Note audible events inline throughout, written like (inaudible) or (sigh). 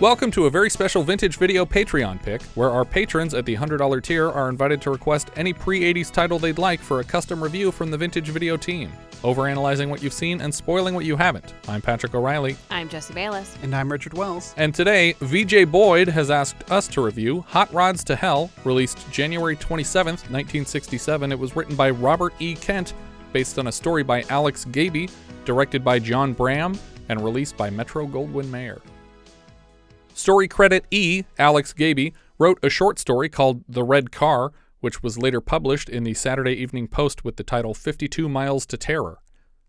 Welcome to a very special vintage video Patreon pick, where our patrons at the $100 tier are invited to request any pre 80s title they'd like for a custom review from the vintage video team, overanalyzing what you've seen and spoiling what you haven't. I'm Patrick O'Reilly, I'm Jesse Bayless. And I'm Richard Wells. and today VJ Boyd has asked us to review Hot Rods to Hell, released January 27th, 1967. It was written by Robert E. Kent, based on a story by Alex Gaby, directed by John Brahm, and released by Metro Goldwyn Mayer. Story credit E, Alex Gaby, wrote a short story called The Red Car, which was later published in the Saturday Evening Post with the title 52 Miles to Terror.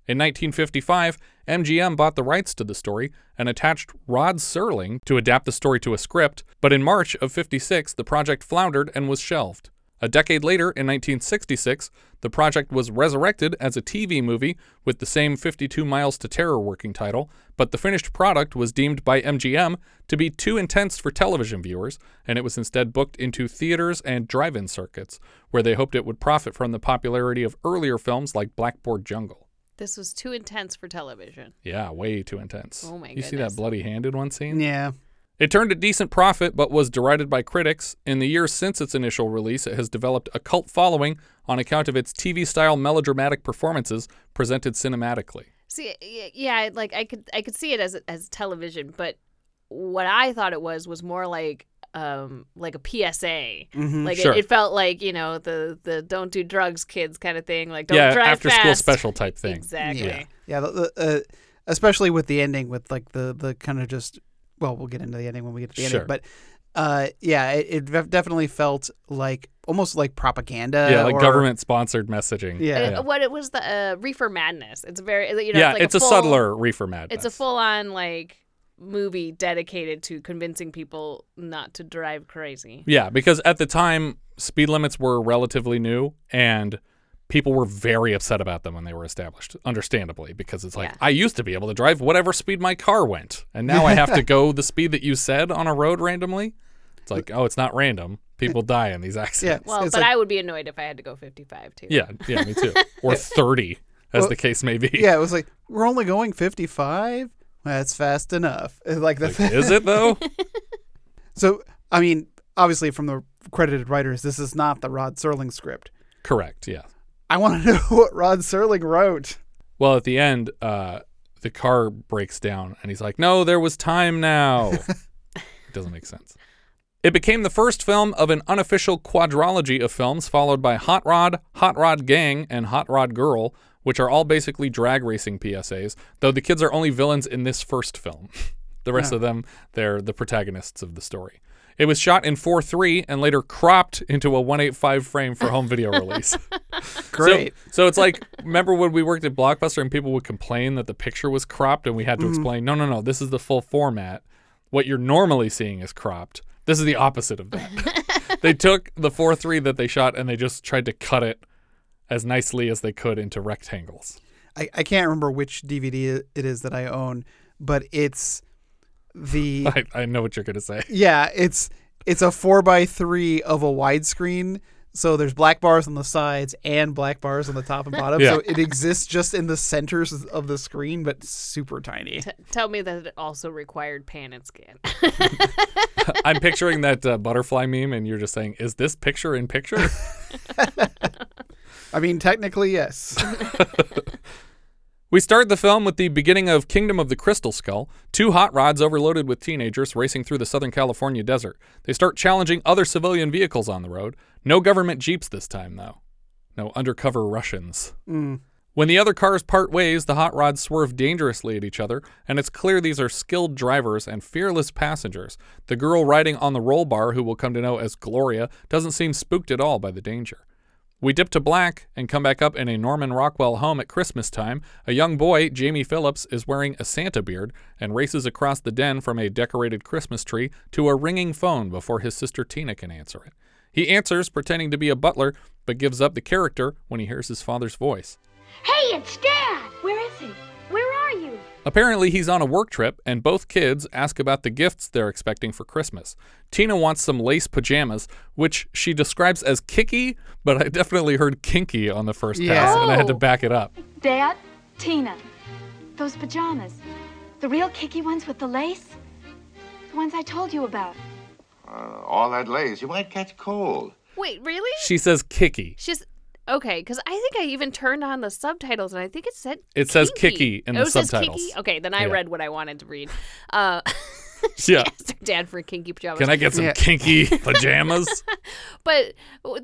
In 1955, MGM bought the rights to the story and attached Rod Serling to adapt the story to a script, but in March of 56, the project floundered and was shelved. A decade later, in 1966, the project was resurrected as a TV movie with the same 52 Miles to Terror working title, but the finished product was deemed by MGM to be too intense for television viewers, and it was instead booked into theaters and drive in circuits, where they hoped it would profit from the popularity of earlier films like Blackboard Jungle. This was too intense for television. Yeah, way too intense. Oh my You see goodness. that bloody handed one scene? Yeah. It turned a decent profit, but was derided by critics. In the years since its initial release, it has developed a cult following on account of its TV style melodramatic performances presented cinematically. See, yeah, like I could I could see it as as television, but what I thought it was was more like um like a PSA. Like Sure. it, it felt like, you know, the the don't do drugs kids kind of thing, like don't yeah, drive after school special type thing. Exactly. Yeah. Yeah. The, the, uh, especially with the ending, with like the, the kind of just, well, we'll get into the ending when we get to the Sure. ending. But uh, yeah, it, it definitely felt like almost like propaganda. Yeah, like or- government sponsored messaging. Yeah. Uh, What it was the uh, reefer madness. It's very you know yeah, it's, like it's a, full, subtler reefer madness. It's a full on like movie dedicated to convincing people not to drive crazy. Yeah, because at the time, speed limits were relatively new and people were very upset about them when they were established, understandably, because it's like, Yeah. I used to be able to drive whatever speed my car went, and now I have to (laughs) go the speed that you said on a road randomly. It's like, oh, it's not random. People die in these accidents. Well, It's but like- I would be annoyed if I had to go 55 too. Yeah, yeah, me too. (laughs) Or 30, as Well, the case may be. Yeah, it was like, we're only going 55? That's fast enough. (laughs) Like, the Like, is it though? So, I mean, obviously, from the credited writers, this is not the Rod Serling script. Correct, yeah. I want to (laughs) know what Rod Serling wrote. Well, at the end, uh, the car breaks down, and he's like, "No, there was time now." (laughs) it doesn't make sense. It became the first film of an unofficial quadrology of films, followed by Hot Rod, Hot Rod Gang, and Hot Rod Girl, which are all basically drag racing PSAs. Though the kids are only villains in this first film. (laughs) the rest of them, they're the protagonists of the story. It was shot in 4:3 and later cropped into a 185 frame for home video release. (laughs) Great. So, so it's like, remember when we worked at Blockbuster and people would complain that the picture was cropped and we had to mm-hmm. explain, no, no, no, this is the full format. What you're normally seeing is cropped. This is the opposite of that. (laughs) they took the 4 3 that they shot and they just tried to cut it as nicely as they could into rectangles. I, I can't remember which DVD it is that I own, but it's the (laughs) I, I know what you're going to say. (laughs) yeah, it's it's a four by three of a widescreen. So there's black bars on the sides and black bars on the top and (laughs) bottom. Yeah. So it exists just in the centers of the screen, but super tiny. T- tell me that it also required pan and scan. I'm picturing that uh, butterfly meme and you're just saying, is this picture in picture? I mean, technically, yes. We start the film with the beginning of Kingdom of the Crystal Skull, two hot rods overloaded with teenagers racing through the Southern California desert. They start challenging other civilian vehicles on the road. No government jeeps this time, though. No undercover Russians. Mm. When the other cars part ways, the hot rods swerve dangerously at each other, and it's clear these are skilled drivers and fearless passengers. The girl riding on the roll bar, who we'll come to know as Gloria, doesn't seem spooked at all by the danger. We dip to black and come back up in a Norman Rockwell home at Christmas time. A young boy, Jamie Phillips, is wearing a Santa beard and races across the den from a decorated Christmas tree to a ringing phone before his sister Tina can answer it. He answers, pretending to be a butler, but gives up the character when he hears his father's voice. Hey, it's Dad! Where is he? Where are you? Apparently, he's on a work trip, and both kids ask about the gifts they're expecting for Christmas. Tina wants some lace pajamas, which she describes as kicky, but I definitely heard kinky on the first Yeah. pass, and I had to Oh. back it up. Dad? Tina. Those pajamas. The real kicky ones with the lace? The ones I told you about. Uh, all that lace, you might catch cold. Wait, really? She says kicky. She's okay because I think I even turned on the subtitles and I think it said It says kinky. in oh, the it says subtitles. kinky? Okay, then I Yeah. read what I wanted to read. Uh, she (laughs) Yeah. asked her dad for kinky pajamas. Can I get some Yeah. kinky (laughs) pajamas? (laughs) But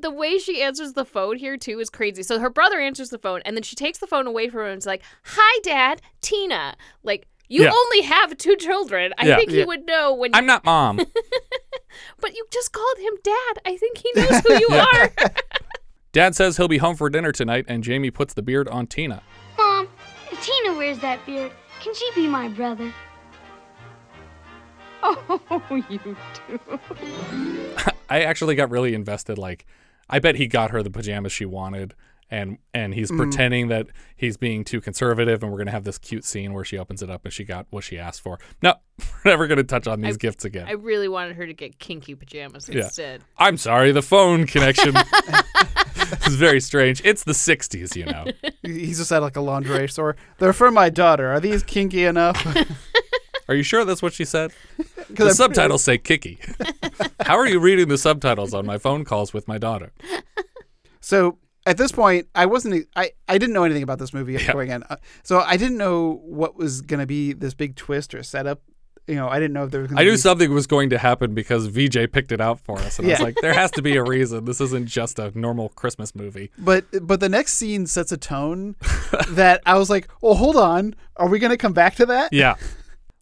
the way she answers the phone here too is crazy. So her brother answers the phone, and then she takes the phone away from him and is like, "Hi, Dad, Tina." Like you Yeah. only have two children. I Yeah. think he Yeah. would know when. You- I'm not mom. but you just called him Dad. I think he knows who you are. Dad says he'll be home for dinner tonight, and Jamie puts the beard on Tina. Mom, if Tina wears that beard, can she be my brother? (laughs) Oh, you do. (laughs) I actually got really invested. Like, I bet he got her the pajamas she wanted, and and he's hmm. pretending that he's being too conservative, and we're gonna have this cute scene where she opens it up and she got what she asked for. No, (laughs) we're never gonna touch on these gifts again. I really wanted her to get kinky pajamas Yeah. instead. I'm sorry, the phone connection (laughs) is very strange. It's the '60s, you know. He's just at like a lingerie store. They're for my daughter. Are these kinky enough? (laughs) Are you sure that's what she said? (laughs) The I'm- subtitles say "kicky." How are you reading the subtitles on my phone calls with my daughter? So at this point, I wasn't. I I didn't know anything about this movie Yeah. going in, uh, so I didn't know what was going to be this big twist or setup. You know, I didn't know if there was. I knew be, something was going to happen because VJ picked it out for us, and I was like, "There has to be a (laughs) reason. This isn't just a normal Christmas movie." But but the next scene sets a tone (laughs) that I was like, oh, hold on, are we going to come back to that? Yeah.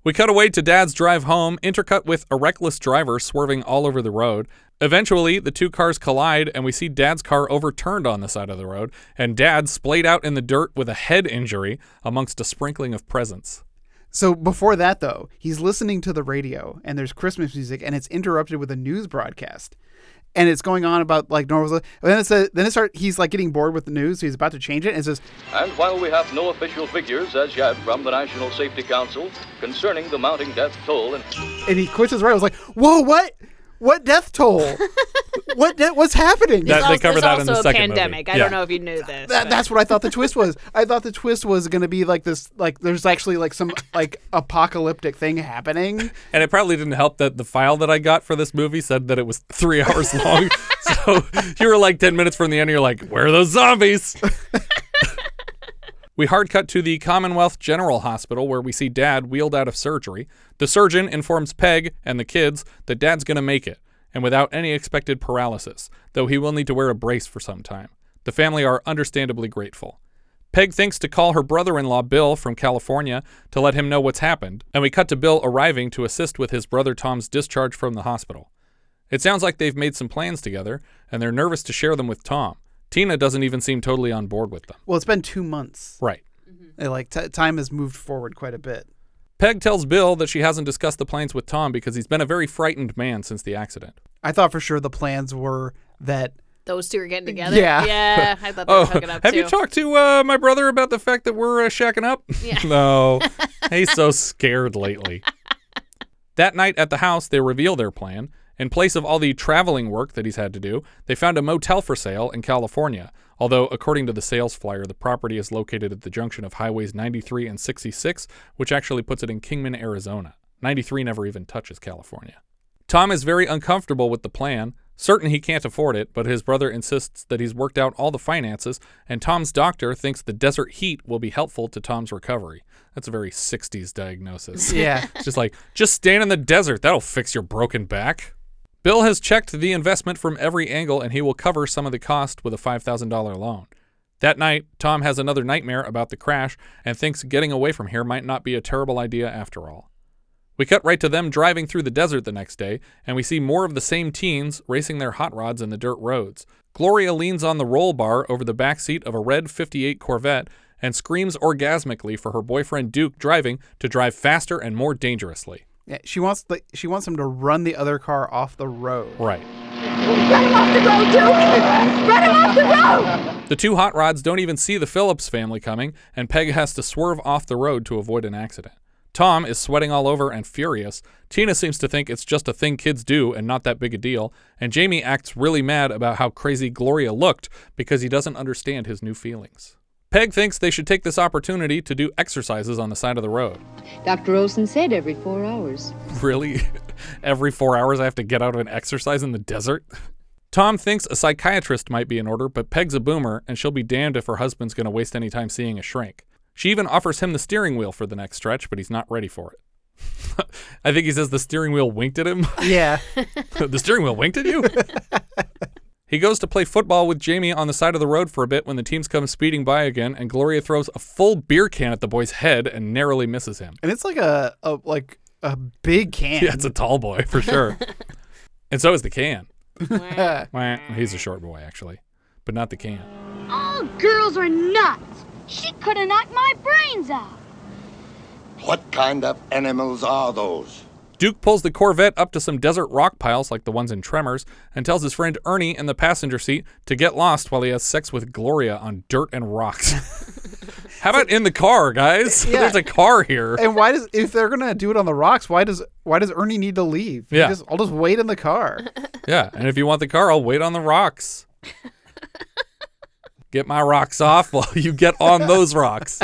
We cut away to Dad's drive home, intercut with a reckless driver swerving all over the road. Eventually, the two cars collide, and we see Dad's car overturned on the side of the road, and Dad splayed out in the dirt with a head injury amongst a sprinkling of presents. So before that, though, he's listening to the radio, and there's Christmas music, and it's interrupted with a news broadcast, and it's going on about like normal. And then it says, then it start. He's like getting bored with the news, so he's about to change it, and it says, And while we have no official figures as yet from the National Safety Council concerning the mounting death toll in and he quits his radio. I was like, whoa, what? What death toll? (laughs) what? De- what's happening? That- they also, cover there's that in the also a second movie. pandemic. I Yeah. don't know if you knew this. That, that's what I thought the twist was. I thought the twist was going to be like this, like there's actually like some like apocalyptic thing happening. And it probably didn't help that the file that I got for this movie said that it was three (laughs) hours long. so you were like 10 minutes from the end, And you're like, where are those zombies? (laughs) we hard cut to the Commonwealth General Hospital where we see Dad wheeled out of surgery. The surgeon informs Peg and the kids that Dad's going to make it, and without any expected paralysis, though he will need to wear a brace for some time. The family are understandably grateful. Peg thinks to call her brother in law Bill from California to let him know what's happened, and we cut to Bill arriving to assist with his brother Tom's discharge from the hospital. It sounds like they've made some plans together, and they're nervous to share them with Tom. Tina doesn't even seem totally on board with them. Well, it's been two months. Right. Uh, Like t- time has moved forward quite a bit. Peg tells Bill that she hasn't discussed the plans with Tom because he's been a very frightened man since the accident. I thought for sure the plans were that Those two are getting together. Yeah. Yeah. I thought they were (laughs) Oh, hooking up have too. you talked to uh, my brother about the fact that we're uh, shacking up? Yeah. (laughs) no, (laughs) he's so scared lately. that night at the house, they reveal their plan. In place of all the traveling work that he's had to do, they found a motel for sale in California. Although, according to the sales flyer, the property is located at the junction of highways 93 and 66, which actually puts it in Kingman, Arizona. 93 never even touches California. Tom is very uncomfortable with the plan, certain he can't afford it, but his brother insists that he's worked out all the finances, and Tom's doctor thinks the desert heat will be helpful to Tom's recovery. That's a very 60s diagnosis. yeah. It's (laughs) just like, just stand in the desert, that'll fix your broken back. Bill has checked the investment from every angle, and he will cover some of the cost with a $5,000 loan. That night, Tom has another nightmare about the crash and thinks getting away from here might not be a terrible idea after all. We cut right to them driving through the desert the next day, and we see more of the same teens racing their hot rods in the dirt roads. Gloria leans on the roll bar over the back seat of a red 58 Corvette and screams orgasmically for her boyfriend Duke driving to drive faster and more dangerously. Yeah. She wants the she wants him to run the other car off the road. Right. Run him off the road, Duke! Run him off the road! The two hot rods don't even see the Phillips family coming, and Peg has to swerve off the road to avoid an accident. Tom is sweating all over and furious. Tina seems to think it's just a thing kids do and not that big a deal. And Jamie acts really mad about how crazy Gloria looked because he doesn't understand his new feelings. Peg thinks they should take this opportunity to do exercises on the side of the road. Dr. Olson said every four hours. Really? (laughs) Every four hours I have to get out of an exercise in the desert? Tom thinks a psychiatrist might be in order, but Peg's a boomer, and she'll be damned if her husband's going to waste any time seeing a shrink. She even offers him the steering wheel for the next stretch, but he's not ready for it. (laughs) I think he says the steering wheel winked at him. Yeah. (laughs) the steering wheel winked at you? He goes to play football with Jamie on the side of the road for a bit when the teams come speeding by again, and Gloria throws a full beer can at the boy's head and narrowly misses him. And it's like a, a like a big can. Yeah, it's a tall boy for sure. (laughs) and so is the can. Wah. He's a short boy, actually, but not the can. All girls are nuts. She could have knocked my brains out. What kind of animals are those? Duke pulls the Corvette up to some desert rock piles like the ones in Tremors and tells his friend Ernie in the passenger seat to get lost while he has sex with Gloria on dirt and rocks. (laughs) How about in the car, guys? Yeah. There's a car here. And why does if they're gonna do it on the rocks, why does why does Ernie need to leave? Yeah. just- I'll just wait in the car. (laughs) Yeah, and if you want the car, I'll wait on the rocks. (laughs) Get my rocks off while you get on those rocks.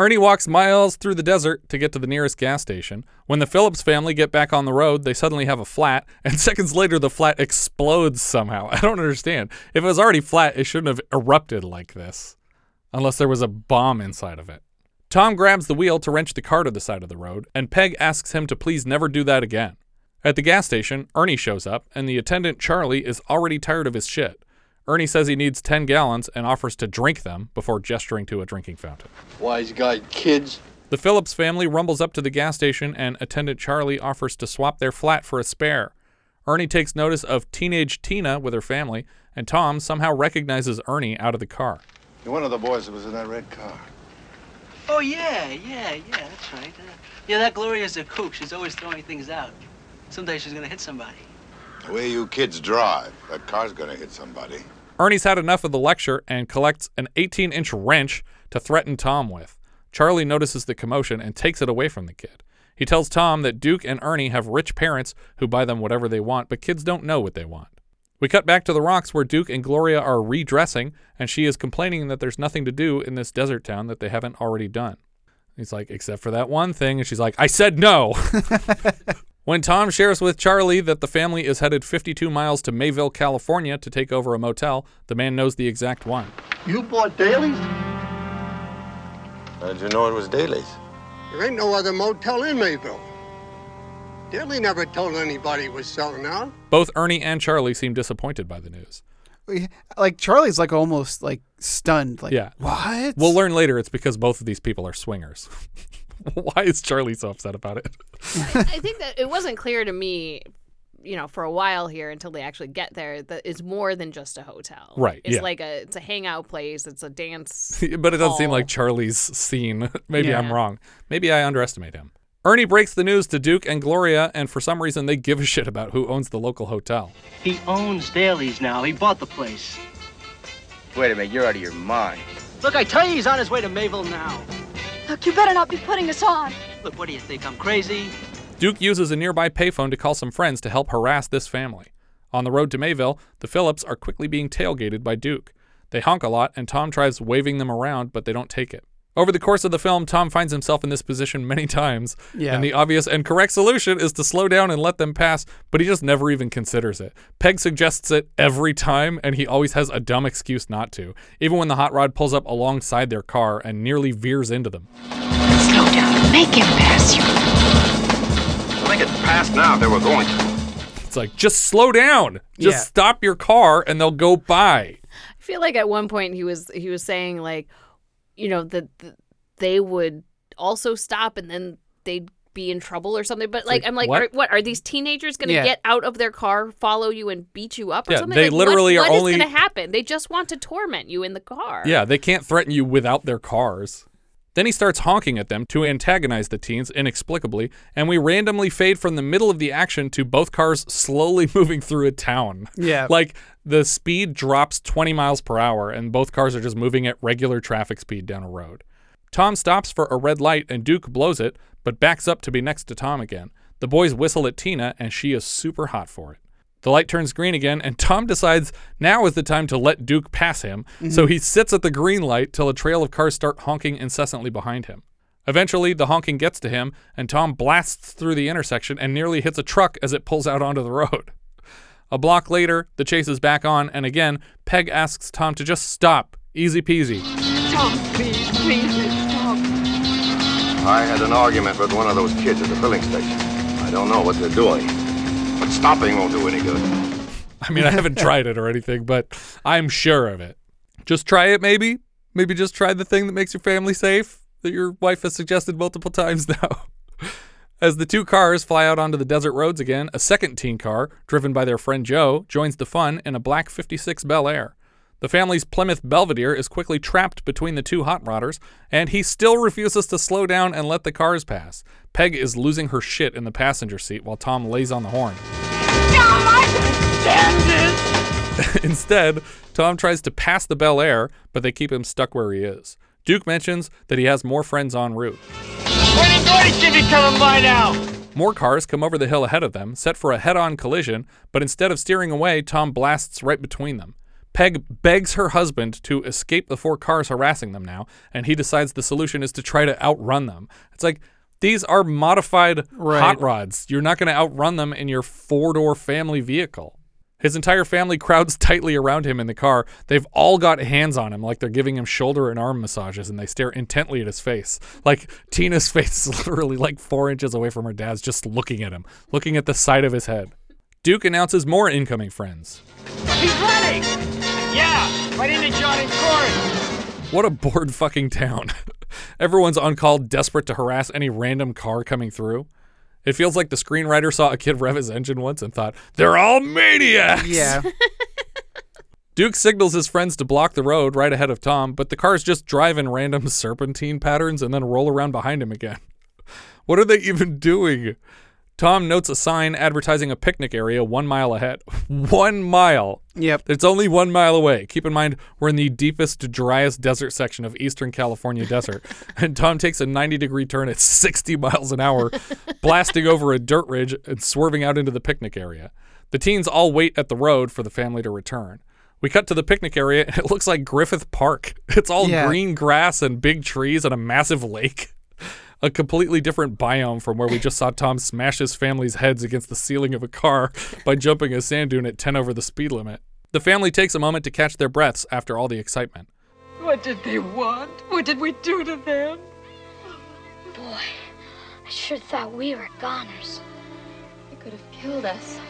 Ernie walks miles through the desert to get to the nearest gas station. When the Phillips family get back on the road, they suddenly have a flat, (laughs) and seconds later, the flat explodes somehow. (laughs) I don't understand. If it was already flat, it shouldn't have erupted like this, unless there was a bomb inside of it. Tom grabs the wheel to wrench the car to the side of the road, and Peg asks him to please never do that again. At the gas station, Ernie shows up, and the attendant, Charlie, is already tired of his shit. Ernie says he needs 10 gallons and offers to drink them before gesturing to a drinking fountain. Wise guy, kids. The Phillips family rumbles up to the gas station, and attendant Charlie offers to swap their flat for a spare. Ernie takes notice of teenage Tina with her family, and Tom somehow recognizes Ernie out of the car. You're one of the boys that was in that red car. Oh, yeah, yeah, yeah, that's right. Uh, yeah, that Gloria's a kook. She's always throwing things out. Someday she's gonna hit somebody. The way you kids drive, that car's gonna hit somebody. Ernie's had enough of the lecture and collects an 18 inch wrench to threaten Tom with. Charlie notices the commotion and takes it away from the kid. He tells Tom that Duke and Ernie have rich parents who buy them whatever they want, but kids don't know what they want. We cut back to the rocks where Duke and Gloria are redressing, and she is complaining that there's nothing to do in this desert town that they haven't already done. He's like, except for that one thing. And she's like, I said no. (laughs) (laughs) when Tom shares with Charlie that the family is headed 52 miles to Mayville, California to take over a motel, the man knows the exact one. You bought Daly's? How did you know it was Daly's? There ain't no other motel in Mayville. Daly never told anybody he was selling out. Both Ernie and Charlie seem disappointed by the news. Like Charlie's like almost like stunned. Like yeah. what? We'll learn later it's because both of these people are swingers. (laughs) (laughs) Why is Charlie so upset about it? I think that it wasn't clear to me, you know, for a while here until they actually get there that it's more than just a hotel. Right, It's yeah. like a it's a hangout place. It's a dance. (laughs) but it doesn't seem like Charlie's scene. (laughs) Maybe I'm wrong. Maybe I underestimate him. Ernie breaks the news to Duke and Gloria, and for some reason they give a shit about who owns the local hotel. He owns Daly's now. He bought the place. Wait a minute, you're out of your mind. Look, I tell you, he's on his way to Mayville now. Look, you better not be putting us on. Look, what do you think? I'm crazy? Duke uses a nearby payphone to call some friends to help harass this family. On the road to Mayville, the Phillips are quickly being tailgated by Duke. They honk a lot, and Tom tries waving them around, but they don't take it. Over the course of the film, Tom finds himself in this position many times, Yeah. and the obvious and correct solution is to slow down and let them pass, but he just never even considers it. Peg suggests it every time, and he always has a dumb excuse not to, even when the hot rod pulls up alongside their car and nearly veers into them. Slow down. Make him pass you. Well, they get past now if they were going to. It's like, just slow down. Just Yeah. stop your car and they'll go by. I feel like at one point he was he was saying like, you know, that that they would also stop and then they'd be in trouble or something. But like, like, I'm like, what? Are, what are these teenagers going to Yeah. get out of their car, follow you, and beat you up or Yeah, something? they Like, literally what, are what only- going to happen? They just want to torment you in the car. Yeah, they can't threaten you without their cars. Then he starts honking at them to antagonize the teens inexplicably, and we randomly fade from the middle of the action to both cars slowly (laughs) moving through a town. Yeah. Like the speed drops 20 miles per hour, and both cars are just moving at regular traffic speed down a road. Tom stops for a red light, and Duke blows it, but backs up to be next to Tom again. The boys whistle at Tina, and she is super hot for it. The light turns green again, and Tom decides now is the time to let Duke pass him, mm-hmm. so he sits at the green light till a trail of cars start honking incessantly behind him. Eventually, the honking gets to him, and Tom blasts through the intersection and nearly hits a truck as it pulls out onto the road. A block later, the chase is back on, and again, Peg asks Tom to just stop. Easy peasy. Tom, please, please, stop. I had an argument with one of those kids at the filling station. I don't know what they're doing, but stopping won't do any good. I mean, I haven't tried it or anything, but I'm sure of it. Just try it, maybe. Maybe just try the thing that makes your family safe that your wife has suggested multiple times (laughs) now. As the two cars fly out onto the desert roads again, a second teen car, driven by their friend Joe, joins the fun in a black 56 Bel Air. The family's Plymouth Belvedere is quickly trapped between the two hot rodders, and he still refuses to slow down and let the cars pass. Peg is losing her shit in the passenger seat while Tom lays on the horn. (laughs) Instead, Tom tries to pass the Bel Air, but they keep him stuck where he is. Duke mentions that he has more friends en route. Where did Gordy Jimmy coming by now? More cars come over the hill ahead of them, set for a head on collision, but instead of steering away, Tom blasts right between them. Peg begs her husband to escape the four cars harassing them now, and he decides the solution is to try to outrun them. It's like, these are modified Right. hot rods. You're not going to outrun them in your four door family vehicle. His entire family crowds (laughs) tightly around him in the car. They've all got hands on him like they're giving him shoulder and arm massages, and they stare intently at his face. Like Tina's (laughs) face is literally like four inches away from her dad's, just looking at him, looking at the side of his head. Duke announces more incoming friends. He's running! Yeah, right into John and Corey. What a bored fucking town. (laughs) Everyone's on call, desperate to harass any random car coming through. It feels like the screenwriter saw a kid rev his engine once and thought, they're all maniacs! Yeah. (laughs) Duke signals his friends to block the road right ahead of Tom, but the cars just drive in random (laughs) serpentine patterns and then roll around behind him again. What are they even doing? Tom notes a sign advertising a picnic area one mile ahead. (laughs) one mile. Yep. It's only one mile away. Keep in mind, we're in the deepest, driest desert section of eastern California desert. (laughs) and Tom takes a 90 degree turn at 60 miles an hour, (laughs) blasting over a dirt ridge and swerving out into the picnic area. The teens all wait at the road for the family to return. We cut to the picnic area, and it looks like Griffith Park. It's all Yeah. green grass and big trees and a massive lake. A completely different biome from where we just saw Tom smash his family's heads against the ceiling of a car by jumping a sand dune at 10 over the speed limit. The family takes a moment to catch their breaths after all the excitement. What did they want? What did we do to them? Boy, I sure thought we were goners. They could have killed us.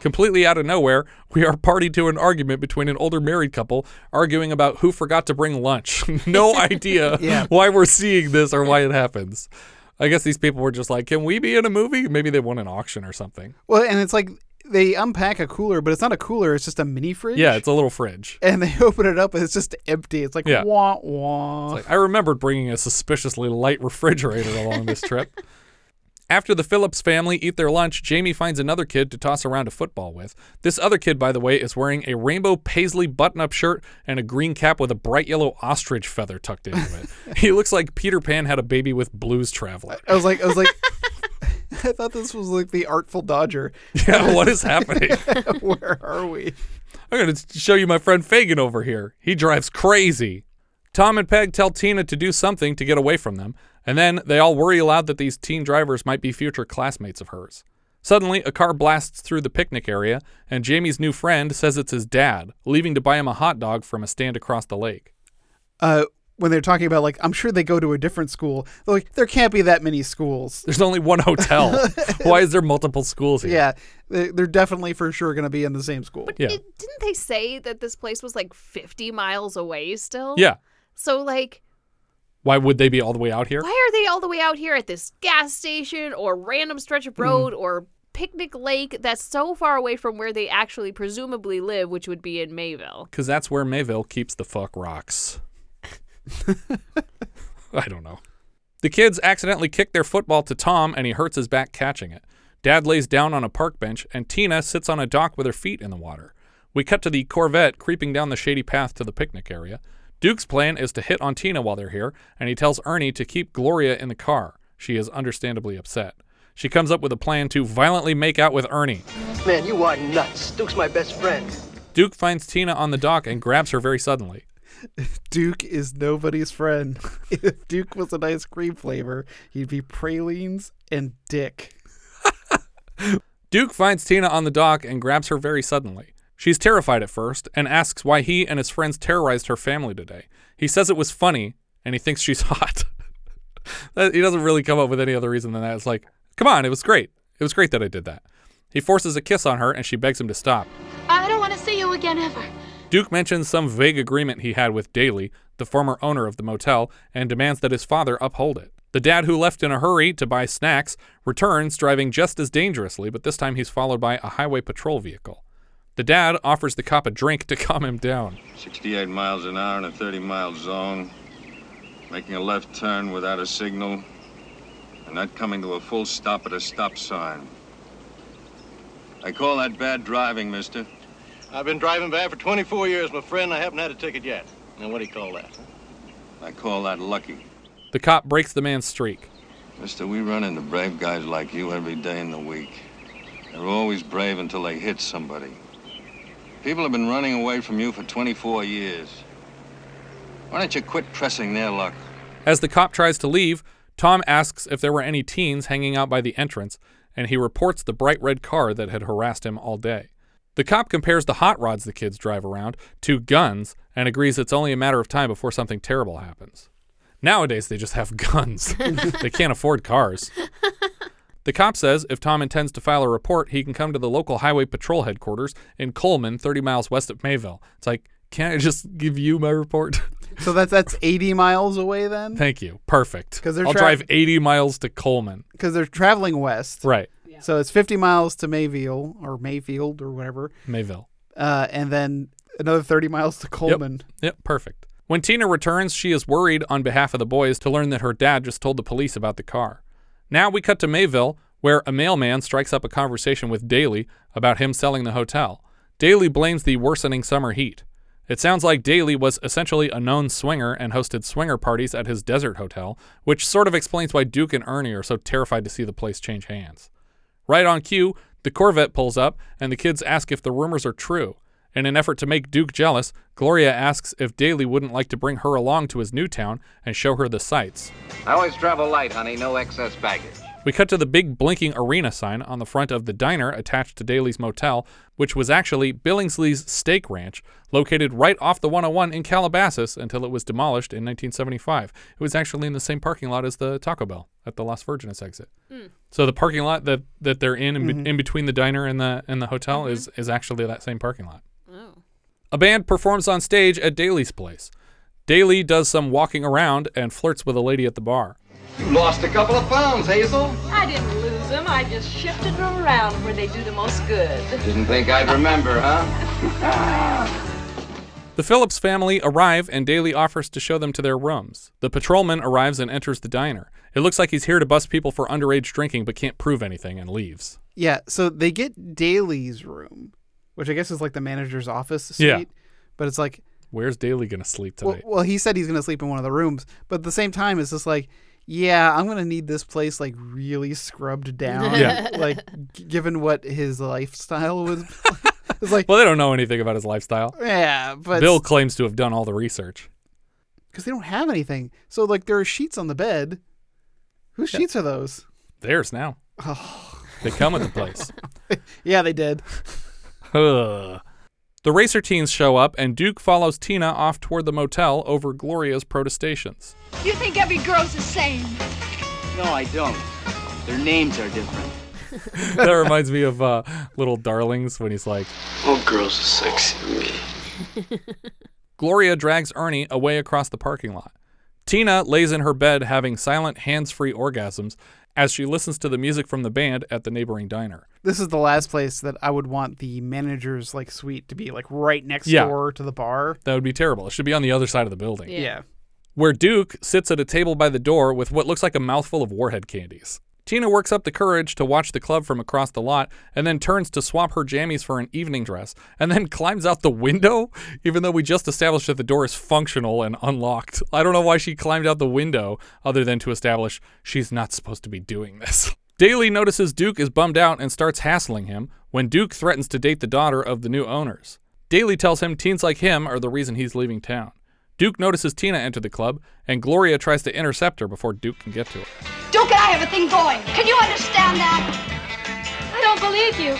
Completely out of nowhere, we are party to an argument between an older married couple arguing about who forgot to bring lunch. (laughs) no (laughs) idea Yeah. why we're seeing this or why it happens. I guess these people were just like, can we be in a movie? Maybe they won an auction or something. Well, and it's like they unpack a cooler, but it's not a cooler; it's just a mini fridge. Yeah, it's a little fridge. (laughs) and they open it up, and it's just empty. It's like Yeah. wah wah. Like, I remembered bringing a suspiciously light refrigerator along this trip. After the Phillips family eat their lunch, Jamie finds another kid to toss around a football with. This other kid, by the way, is wearing a rainbow paisley button up shirt and a green cap with a bright yellow ostrich feather tucked into it. (laughs) he looks like Peter Pan had a baby with Blues Traveler. I was like, I was like, (laughs) I thought this was like the Artful Dodger. Yeah, what is happening? (laughs) Where are we? I'm going to show you my friend Fagin over here. He drives crazy. Tom and Peg tell Tina to do something to get away from them, and then they all worry aloud that these teen drivers might be future classmates of hers. Suddenly, a car blasts through the picnic area, and Jamie's new friend says it's his dad, leaving to buy him a hot dog from a stand across the lake. Uh, when they're talking about like, I'm sure they go to a different school. They're like, there can't be that many schools. (laughs) There's only one hotel. (laughs) Why is there multiple schools here? Yeah, they- they're definitely for sure going to be in the same school. Yeah. It, didn't they say that this place was like 50 miles away still? Yeah. So, like, Why would they be all the way out here? why are they all the way out here at this gas station or random stretch of mm-hmm. road or picnic lake that's so far away from where they actually presumably live, which would be in Mayville? Because that's where Mayville keeps the fuck rocks. (laughs) I don't know. The kids accidentally kick their football to Tom and he hurts his back catching it. Dad lays down on a park bench and Tina sits on a dock with her feet in the water. We cut to the Corvette creeping down the shady path to the picnic area. Duke's plan is to hit on Tina while they're here, and he tells Ernie to keep Gloria in the car. She is understandably upset. She comes up with a plan to violently make out with Ernie. Man, you are nuts. Duke's my best friend. Duke finds Tina on the dock and grabs her very suddenly. (laughs) Duke is nobody's friend. (laughs) if Duke was an ice cream flavor, he'd be pralines and dick. (laughs) Duke finds Tina on the dock and grabs her very suddenly. She's terrified at first and asks why he and his friends terrorized her family today. He says it was funny and he thinks she's (laughs) hot. he doesn't really come up with any other reason than that. It's like, come on, it was great. It was great that I did that. He forces a kiss on her and she begs him to stop. I don't want to see you again ever. Duke mentions some vague agreement he had with Daly, the former owner of the motel, and demands that his father uphold it. The dad, who left in a hurry to buy snacks, returns driving just as dangerously, but this time he's followed by a highway patrol vehicle. The dad offers the cop a drink to (laughs) calm him down. 68 miles an hour in a 30 mile zone, making a left turn without a signal, and not coming to a full stop at a stop sign. I call that bad driving, mister. I've been driving bad for 24 years, my friend. I haven't had a ticket yet. Now, what do you call that? I call that lucky. The cop breaks the man's streak. Mister, we run into brave guys like you every day in the week. They're always brave until they hit somebody. People have been running away from you for 24 years. Why don't you quit pressing their luck? As the cop tries to leave, Tom asks if there were any teens hanging out by the entrance, and he reports the bright red car that had harassed him all day. The cop compares the hot rods the kids drive around to guns and agrees it's only a matter of time before something terrible happens. Nowadays, they just have (laughs) guns. (laughs) they can't afford cars. The cop says if Tom intends to file a report, he can come to the local highway patrol headquarters in Coleman, 30 miles west of Mayville. It's like, can't I just give you my report? (laughs) So that's that's 80 miles away then? Thank you. Perfect. 'Cause they're I'll tra- drive 80 miles to Coleman. Because they're traveling west. Right. So it's 50 miles to Mayville or Mayfield or whatever. Mayville. Uh, and then another 30 miles to Coleman. Yep. Yep, perfect. When Tina returns, she is worried on behalf of the boys to learn that her dad just told the police about the car. Now we cut to Mayville, where a mailman strikes up a conversation with Daly about him selling the hotel. Daly blames the worsening summer heat. It sounds like Daly was essentially a known swinger and hosted swinger parties at his desert hotel, which sort of explains why Duke and Ernie are so terrified to see the place change hands. Right on cue, the Corvette pulls up, and the kids ask if the rumors are true. In an effort to make Duke jealous, Gloria asks if Daly wouldn't like to bring her along to his new town and show her the sights. I always travel light, honey. No excess baggage. We cut to the big blinking arena sign on the front of the diner attached to Daly's motel, which was actually Billingsley's Steak Ranch, located right off the 101 in Calabasas until it was demolished in 1975. It was actually in the same parking lot as the Taco Bell at the Las Virgenes exit. Mm. So the parking lot that, that they're in in, be- Mhm. in between the diner and the and the hotel is is actually that same parking lot. A band performs on stage at Daly's place. Daly does some walking around and flirts with a lady at the bar. You lost a couple of pounds, Hazel. I didn't lose them. I just shifted them around where they do the most good. Didn't think I'd remember, huh? (laughs) The Phillips family arrive and Daly offers to show them to their rooms. The patrolman arrives and enters the diner. It looks like he's here to bust people for underage drinking but can't prove anything and leaves. Yeah, so they get Daly's room, which I guess is like the manager's office suite. Yeah. But it's like, Where's Daly going to sleep well, tonight? well, he said he's going to sleep in one of the rooms. But at the same time, it's just like, yeah, I'm going to need this place like really scrubbed down. (laughs) Yeah. like, g- given what his lifestyle was. (laughs) it's like, well, they don't know anything about his lifestyle. yeah, but Bill claims to have done all the research. because they don't have anything. So like there are sheets on the bed. Whose sheets are those? Theirs now. They come with the place. (laughs) Yeah, they did. Ugh. The racer teens show up, and Duke follows Tina off toward the motel over Gloria's protestations. You think every girl's the same? No, I don't. Their names are different. (laughs) that reminds me of uh, Little Darlings when he's like, All girls are sexy to me. (laughs) Gloria drags Ernie away across the parking lot. Tina lays in her bed having silent, hands free orgasms as she listens to the music from the band at the neighboring diner. This is the last place that I would want the manager's like suite to be like right next Yeah. door to the bar. That would be terrible. It should be on the other side of the building. Yeah. where Duke sits at a table by the door with what looks like a mouthful of warhead candies. Tina works up the courage to watch the club from across the lot and then turns to swap her jammies for an evening dress and then (laughs) climbs out the window, even though we just established that the door is functional and unlocked. I don't know why she climbed out the window other than to establish she's not supposed to be doing this. (laughs) Daly notices Duke is bummed out and starts hassling him when Duke threatens to date the daughter of the new owners. Daly tells him teens like him are the reason he's leaving town. Duke notices Tina enter the club, and Gloria tries to intercept her before Duke can get to her. Duke and I have a thing going. Can you understand that? I don't believe you.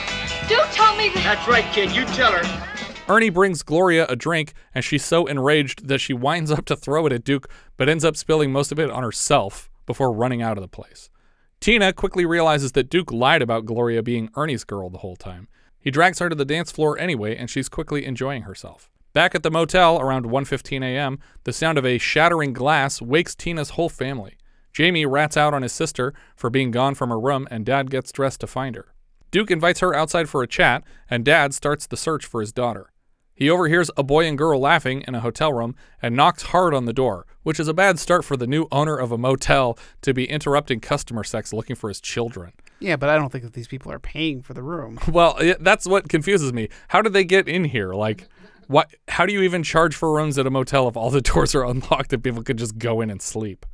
Duke told me that. That's right, kid. You tell her. Ernie brings Gloria a drink, and she's so enraged that she winds up to throw it at Duke, but ends up spilling most of it on herself before running out of the place. Tina quickly realizes that Duke lied about Gloria being Ernie's girl the whole time. He drags her to the dance floor anyway, and she's quickly enjoying herself. Back at the motel around 1:15 a.m., the sound of a shattering glass wakes Tina's whole family. Jamie rats out on his sister for being gone from her room, and Dad gets dressed to find her. Duke invites her outside for a chat, and Dad starts the search for his daughter. He overhears a boy and girl laughing in a hotel room and knocks hard on the door, which is a bad start for the new owner of a motel to be interrupting customer sex looking for his children. Yeah, but I don't think that these people are paying for the room. Well, that's what confuses me. How did they get in here? Like, what? How do you even charge for rooms at a motel if all the (laughs) doors are unlocked and people could just go in and sleep?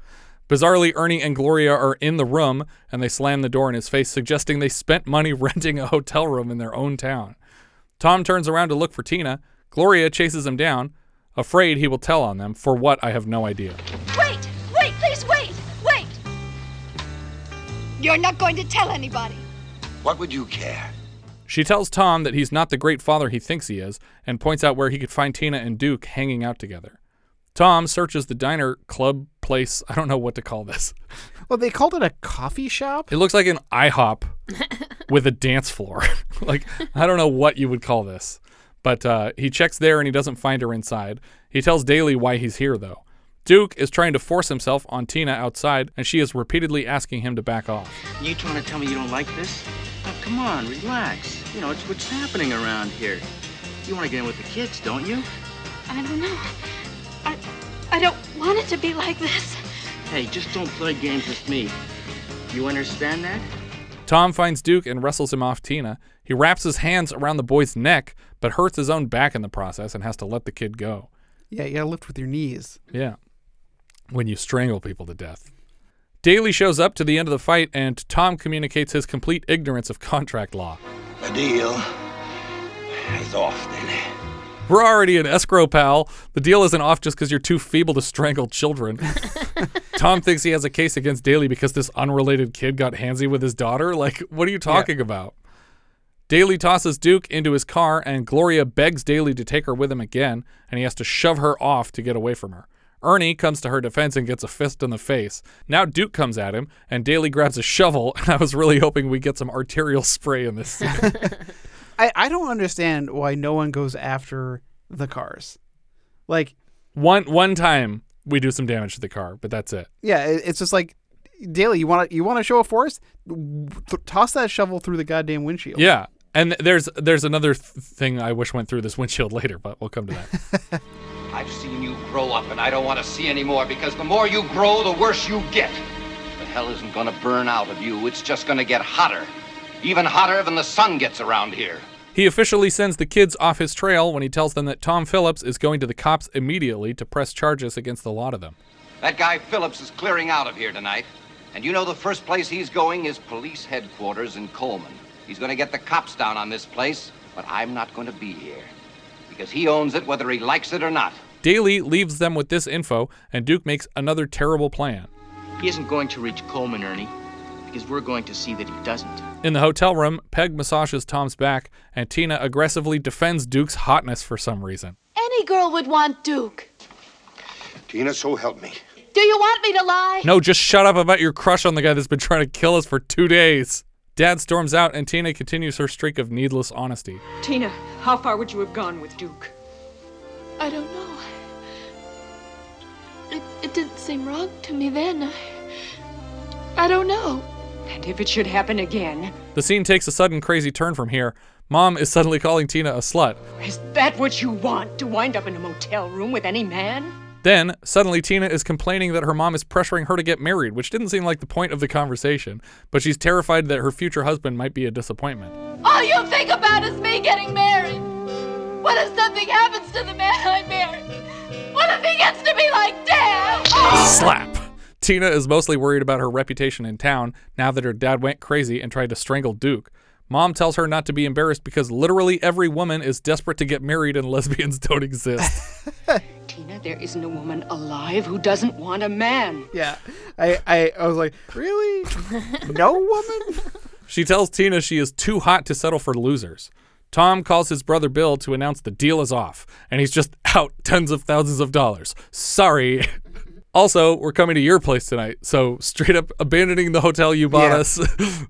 Bizarrely, Ernie and Gloria are in the room and they slam the door in his face, suggesting they spent money (laughs) renting a hotel room in their own town. Tom turns around to look for Tina. Gloria chases him down, afraid he will tell on them. For what, I have no idea. Wait! Wait! Please wait! Wait! You're not going to tell anybody. What would you care? She tells Tom that he's not the great father he thinks he is and points out where he could find Tina and Duke hanging out together. Tom searches the diner, club, place. I don't know what to call this. (laughs) Well, they called it a coffee shop. It looks like an IHOP (laughs) with a dance floor. (laughs) like, I don't know what you would call this. But uh, he checks there and he doesn't find her inside. He tells Daly why he's here, though. Duke is trying to force himself on Tina outside, and she is repeatedly asking him to back off. You trying to tell me you don't like this? Come on, relax. You know, it's what's happening around here. You want to get in with the kids, don't you? I don't know. I, I don't want it to be like this. Hey, just don't play games with me. You understand that? Tom finds Duke and wrestles him off Tina. He wraps his hands around the boy's neck, but hurts his own back in the process and has to let the kid go. Yeah, you gotta lift with your knees. Yeah. When you strangle people to death. Daly shows up to the end of the fight, and Tom communicates his complete ignorance of contract law. The deal is off then. We're already an escrow, pal. The deal isn't off just because you're too feeble to strangle children. (laughs) Tom thinks he has a case against Daly because this unrelated kid got handsy with his daughter. Like, what are you talking about? Daly tosses Duke into his car, and Gloria begs Daly to take her with him again, and he has to shove her off to get away from her. Ernie comes to her defense and gets a fist in the face. Now Duke comes at him, and Daly grabs a shovel, (laughs) and I was really hoping we get some arterial spray in this scene. (laughs) I, I don't understand why no one goes after the cars. Like one one time we do some damage to the car, but that's it. Yeah, it, it's just like Daly, you want to you want to show a force? Th- toss that shovel through the goddamn windshield. Yeah. And there's there's another th- thing I wish went through this windshield (laughs) later, but we'll come to that. I've seen you grow up, and I don't want to see any more because the more you grow, the worse you get. The hell isn't going to burn out of you. It's just going to get hotter. Even hotter than the sun gets around here. He officially sends the kids off his trail when he tells them that Tom Phillips is going to the cops immediately to press charges against the lot of them. That guy Phillips is clearing out of here tonight. And you know the first place he's going is police headquarters in Coleman. He's going to get the cops down on this place, but I'm not going to be here. Because he owns it whether he likes it or not. Daly leaves them with this info, and Duke makes another terrible plan. He isn't going to reach Coleman, Ernie, because we're going to see that he doesn't. In the hotel room, Peg massages Tom's back, and Tina aggressively defends Duke's hotness for some reason. Any girl would want Duke. Tina, so help me. Do you want me to lie? No, just shut up about your crush on the guy that's been trying to kill us for two days. Dad storms out, and Tina continues her streak of needless honesty. Tina, how far would you have gone with Duke? I don't know. It, it didn't seem wrong to me then. I, I don't know. And if it should happen again, The scene takes a sudden crazy turn from here. Mom is suddenly calling Tina a slut. is that what you want? To wind up in a motel room with any man? Then, suddenly, Tina is complaining that her mom is pressuring her to get married, which didn't seem like the point of the conversation, but she's terrified that her future husband might be a disappointment. All you think about is me getting married. What if something happens to the man I married? What if he gets to be like Dad? Slap! Tina is mostly worried about her reputation in town now that her dad went crazy and tried to strangle Duke. Mom tells her not to be embarrassed because literally every woman is desperate to get married and (laughs) lesbians don't exist. (laughs) Tina, there isn't a woman alive who doesn't want a man. Yeah. I, I, I was like, really? no woman? (laughs) She tells Tina she is too hot to settle for losers. Tom calls his brother Bill to announce the deal is off, and he's just out tens of thousands of dollars. Sorry. Also, we're coming to your place tonight, so straight up abandoning the hotel you bought Yeah. us.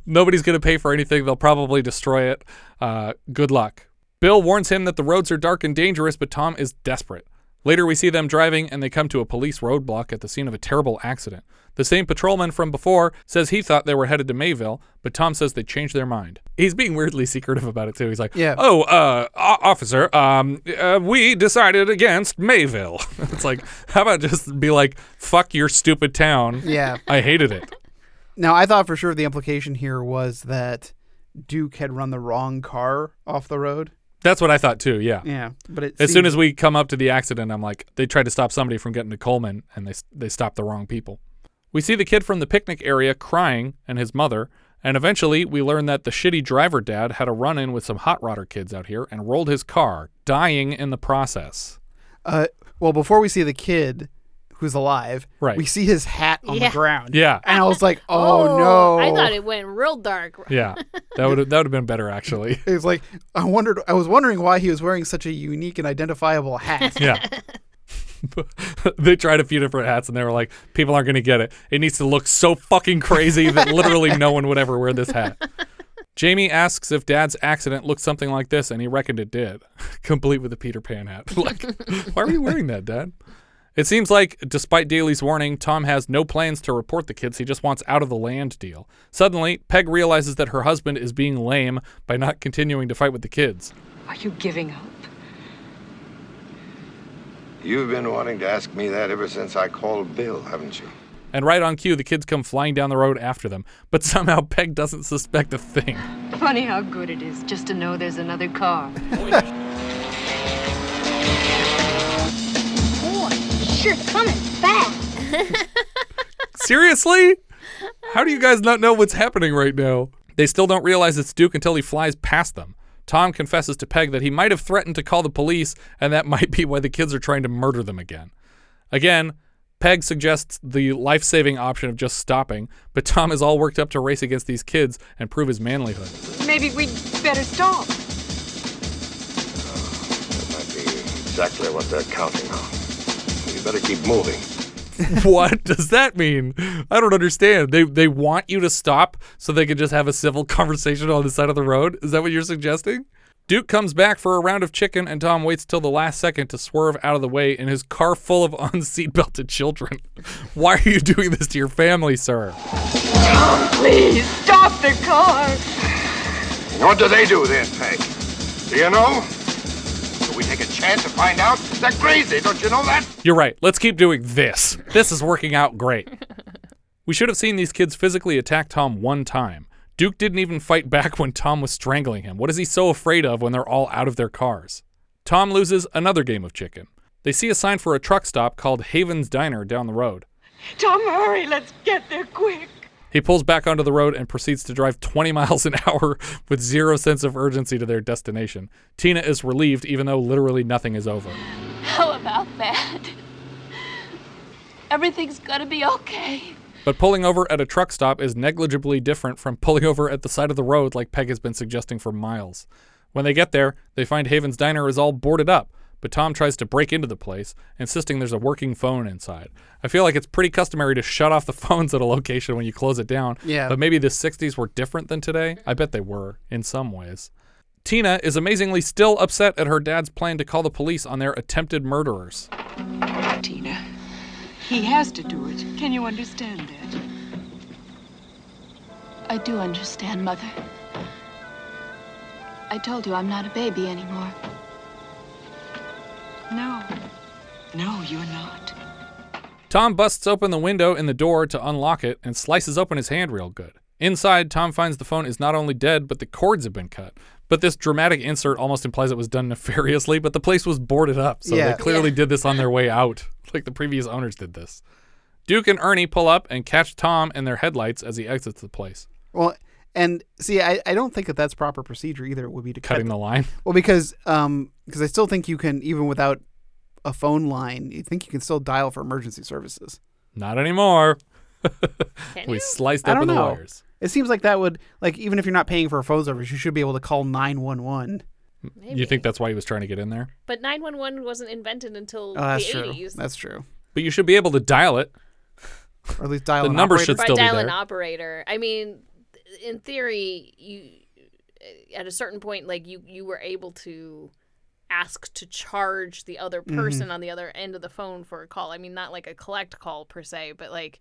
(laughs) Nobody's going to pay for anything. They'll probably destroy it. Uh, good luck. Bill warns him that the roads are dark and dangerous, but Tom is desperate. Later, we see them driving and they come to a police roadblock at the scene of a terrible accident. The same patrolman from before says he thought they were headed to Mayville, but Tom says they changed their mind. He's being weirdly (laughs) secretive about it too. He's like, Yeah. "Oh, uh, o- officer, um, uh, we decided against Mayville." (laughs) it's like, how about just be like, "Fuck your stupid town." Yeah. I hated it. Now, I thought for sure the implication here was that Duke had run the wrong car off the road. That's what I thought too. Yeah. Yeah, but it as soon as we come up to the accident, I'm like, they tried to stop somebody from getting to Coleman, and they they stopped the wrong people. We see the kid from the picnic area crying and his mother, and eventually we learn that the shitty driver dad had a run in with some hot rodder kids out here and rolled his car, dying in the process. Uh, well, before we see the kid who's alive, Right. we see his hat on Yeah. the ground. Yeah. And I was like, (laughs) oh, oh, no. I thought it went real dark. (laughs) Yeah, that would that would have been better actually. (laughs) It was like I wondered. I was wondering why he was wearing such a unique and identifiable hat. Yeah. they tried a few different hats and they were like, people aren't going to get it. It needs to look so fucking crazy that literally no one would ever wear this hat. Jamie asks if dad's accident looked something like this, and he reckoned it did, complete with a Peter Pan hat. like, why are you wearing that, Dad? It seems like, despite Daly's warning, Tom has no plans to report the kids. He just wants out of the land deal. Suddenly, Peg realizes that her husband is being lame by not continuing to fight with the kids. Are you giving up? You've been wanting to ask me that ever since I called Bill, haven't you? And right on cue, the kids come flying down the road after them. But somehow Peg doesn't suspect a thing. Funny how good it is just to know there's another car. (laughs) sure coming fast. Seriously? How do you guys not know what's happening right now? They still don't realize it's Duke until he flies past them. Tom confesses to Peg that he might have threatened to call the police, and that (laughs) might be why the kids are trying to murder them again. Again, Peg suggests the life saving option of just stopping, but Tom is all worked up to race against these kids and prove his manlyhood. Maybe we'd better stop. Uh, that might be exactly what they're counting on. You better keep moving. (laughs) what does that mean? I don't understand. They they want you to stop so they can just have a civil (laughs) conversation on the side of the road. Is that what you're suggesting? Duke comes back for a round of chicken, and Tom waits till the last second to swerve out of the way in his car full of (laughs) unseatbelted children. Why are you doing this to your family, sir? Tom, please stop the car. What do they do then, Peg? Do you know? Do we take a chance to find out? They're crazy, don't you know that? You're right. Let's keep doing this. This is working out great. (laughs) We should have seen these kids physically attack Tom one time. Duke didn't even fight back when Tom was strangling him. What is he so afraid of when they're all out of their cars? Tom loses another game of chicken. They see a sign for a truck stop called Haven's Diner down the road. Tom, hurry. Let's get there quick. He pulls back onto the road and proceeds to drive 20 miles an hour with zero sense of urgency to their destination. Tina is relieved, even though literally nothing is over. How about that? Everything's gonna be okay. But pulling over at a truck stop is negligibly different from pulling over at the side of the road like Peg has been suggesting for miles. When they get there, they find Haven's Diner is all boarded up, but Tom tries to break into the place, insisting there's a working phone inside. I feel like it's pretty customary to shut off the (laughs) phones at a location when you close it down. Yeah. But maybe the 60s were different than today? I bet they were, in some ways. Tina is amazingly still upset at her dad's plan to call the police on their attempted murderers. Tina, he has to do it. Can you understand that? I do understand, Mother. I told you I'm not a baby anymore. No. No, you're not. Tom busts open the window in the door to unlock it and slices open his hand real good. Inside, Tom finds the phone is not only dead, but the cords have been cut. But this dramatic insert almost implies it was done nefariously, but the place was boarded up, so Yeah. they clearly did this on their way out, (laughs) like the previous owners did this. Duke and Ernie pull up and catch Tom in their headlights as he exits the place. Well, and see, I, I don't think that that's proper procedure either. It would be to Cutting cut the line. (laughs) Well, because um because I still think you can even without a phone line, you think you can still dial for emergency services. Not anymore. Can we you? sliced I open the know. wires. It seems like that would like even if you're not paying for a phone service, you should be able to call nine one one. You think that's why he was trying to get in there? But 911 wasn't invented until Oh, that's the true. 80s. That's true. But you should be able to dial it. Or at least dial The an number operator. should By still be dial an operator. I mean, in theory, you at a certain point, like you you were able to ask to charge the other Mm-hmm. person on the other end of the phone for a call. I mean, not like a collect call per se, but like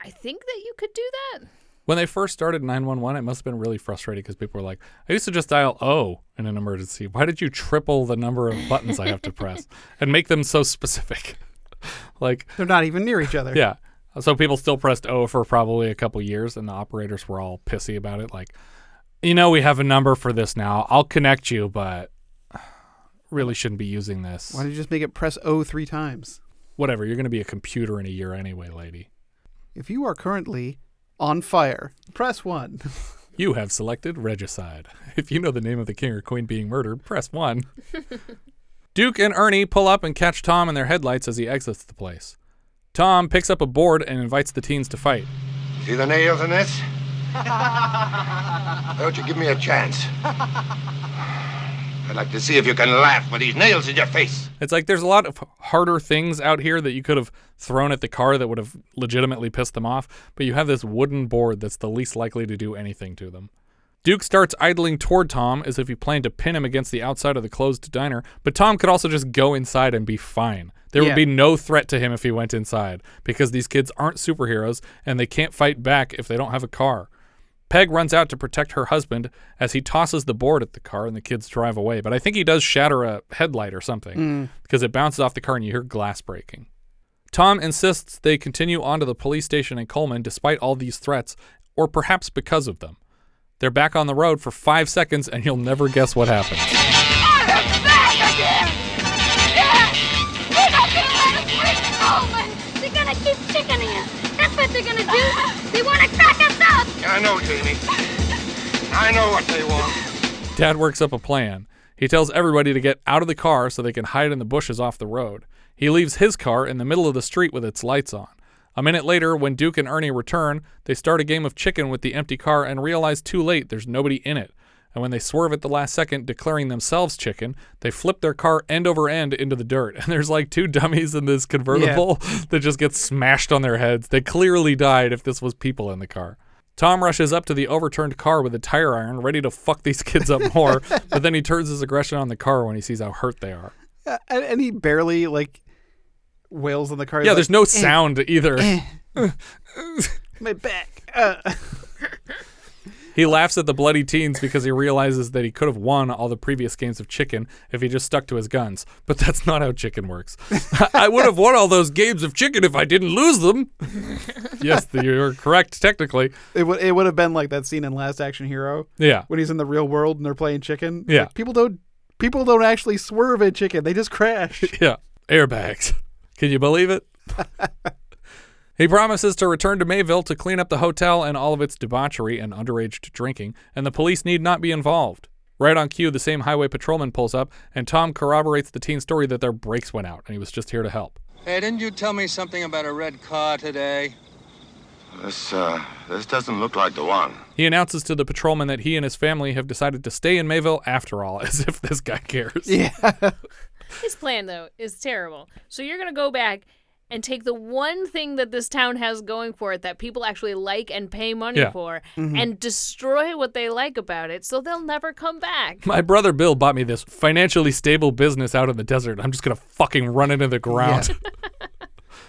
I think that you could do that. When they first started 911, it must have been really frustrating because people were like, I used to just dial O in an emergency. Why did you triple the number of buttons I have to press and make them so specific? (laughs) like, They're not even near each other. yeah. So people still pressed O for probably a couple years, and the operators were all pissy about it. Like, you know, we have a number for this now. I'll connect you, but really shouldn't be using this. Why don't you just make it press O three times? Whatever. You're going to be a computer in a year anyway, lady. If you are currently on fire, press one. (laughs) You have selected regicide. If you know the name of the king or queen being murdered, press 1. (laughs) Duke and Ernie pull up and catch Tom in their headlights as he exits the place. Tom picks up a board and invites the teens to fight. See the nails in this? Why (laughs) don't you give me a chance? I'd like to see if you can laugh with these nails in your face. It's like there's a lot of harder things out here that you could have thrown at the car that would have legitimately pissed them off, but you have this wooden board that's the least likely to do anything to them. Duke starts idling toward Tom as if he planned to pin him against the outside of the closed diner, but Tom could also just go inside and be fine. There Yeah. would be no threat to him if he went inside because these kids aren't superheroes and they can't fight back if they don't have a car. Peg runs out to protect her husband as he tosses the board at the car and the kids drive away. But I think he does shatter a headlight or something Mm. because it bounces off the car and you hear glass breaking. Tom insists they continue on to the police station in Coleman despite all these threats, or perhaps because of them. They're back on the road for five seconds and you'll never guess what happens. What they're gonna do. They wanna crack us up. I know, Jamie. I know what they want. Dad works up a plan. He tells everybody to get out of the car so they can hide in the bushes off the road. He leaves his car in the middle of the street with its lights on. A minute later, when Duke and Ernie return, they start a game of chicken with the empty car and realize too late there's nobody in it. And when they swerve at the last second, declaring themselves chicken, they flip their car end over end into the dirt. (laughs) And there's like two dummies in this convertible (laughs) that just get smashed on their heads. They clearly died if this was people in the car. Tom rushes up to the overturned car with a tire iron, ready to fuck these kids up more, (laughs) but then he turns his aggression on the car when he sees how hurt they are. Uh, and, and he barely like wails on the car. He's Yeah, like, there's no "Eh, sound either. eh, my back. Uh. He laughs at the bloody teens because he realizes that he could have won all the previous games of chicken if he just stuck to his guns. But that's not how chicken works. (laughs) I would have won all those games of chicken if I didn't lose them. (laughs) yes, you're correct technically. It would it would have been like that scene in Last Action Hero. Yeah. When he's in the real world and they're playing chicken. Yeah. like, people don't people don't actually swerve in chicken. They just crash. (laughs) Yeah, airbags. Can you believe it? He promises to return to Mayville to clean up the hotel and all of its debauchery and underage drinking, and the police need not be involved. Right on cue, the same highway patrolman pulls up, and Tom corroborates the teen's story that their brakes went out, and he was just here to help. Hey, didn't you tell me something about a red car today? This, uh, this doesn't look like the one. He announces to the patrolman that he and his family have decided to stay in Mayville after all, (laughs) as if this guy cares. Yeah. (laughs) His plan, though, is terrible. So you're going to go back and take the one thing that this town has going for it that people actually like and pay money Yeah. for Mhm. and destroy what they like about it so they'll never come back. My brother Bill bought me this financially stable business out in the desert. I'm just gonna fucking run into the ground. (laughs)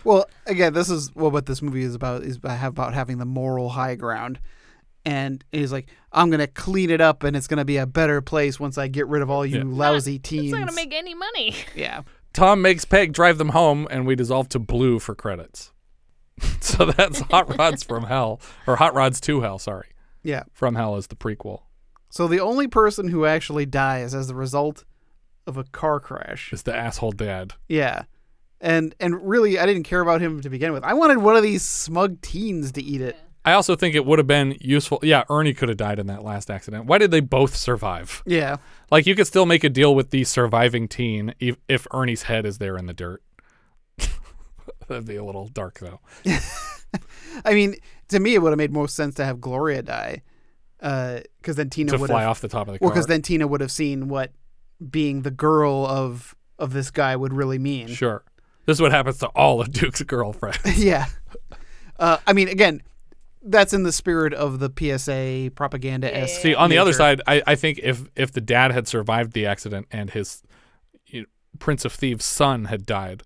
Well, again, this is well, what this movie is about is about, about having the moral high ground, and he's like, "I'm gonna clean it up, and it's gonna be a better place once I get rid of all you Yeah. lousy It's teens." not going to make any money. yeah. Tom makes Peg drive them home, and we dissolve to blue for credits. (laughs) so that's (laughs) Hot Rods from Hell, or Hot Rods to Hell, sorry. Yeah. From Hell is the prequel. So the only person who actually dies as the result of a car crash. Is the asshole dad. Yeah. And and really I didn't care about him to begin with. I wanted one of these smug teens to eat it. I also think it would have been useful. Yeah, Ernie could have died in that last accident. Why did they both survive? Yeah. Like you could still make a deal with the surviving teen if, if Ernie's head is there in the dirt. (laughs) That'd be a little dark though. (laughs) I mean, to me it would have made more sense to have Gloria die. Uh cuz then Tina would fly have off the top of the car. Well, cuz then Tina would have seen what being the girl of of this guy would really mean. Sure. This is what happens to all of Duke's girlfriends. (laughs) yeah. Uh, I mean, again, that's in the spirit of the PSA propaganda esque. See, on the other side, I, I think if if the dad had survived the accident and his you know, Prince of Thieves son had died,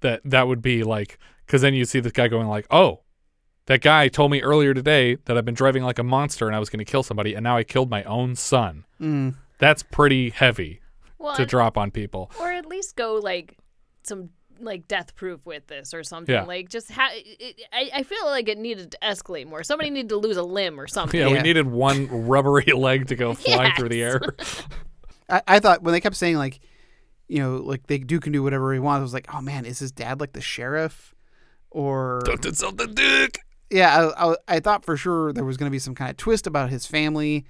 that that would be like because then you see this guy going like, oh, that guy told me earlier today that I've been driving like a monster and I was going to kill somebody, and now I killed my own son. Mm. That's pretty heavy Well, to drop on people. Or at least go like some like death proof with this or something. Yeah. Like just ha- it, I I feel like it needed to escalate more. Somebody needed to lose a limb or something. Yeah, we needed one (laughs) rubbery leg to go flying through the air. (laughs) I, I thought when they kept saying like, you know, like they Duke can do whatever he wants. I was like, oh man, is his dad like the sheriff, or (laughs) Don't insult the Duke. Yeah, I, I, I thought for sure there was going to be some kind of twist about his family,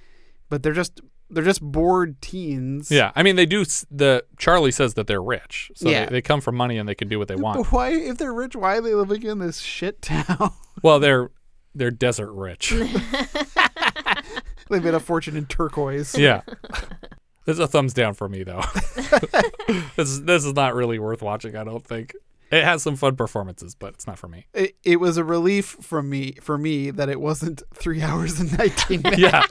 but they're just they're just bored teens. Yeah, I mean they do. The Charlie says that they're rich, so Yeah. they, they come from money and they can do what they want. But why, if they're rich, why are they living in this shit town? (laughs) Well, they're they're desert rich. (laughs) they made a fortune in turquoise. (laughs) yeah. This is a thumbs down for me though. this this is not really worth watching, I don't think. It has some fun performances, but it's not for me. It, it was a relief from me for me that it wasn't three (laughs) hours and nineteen (laughs) minutes. yeah.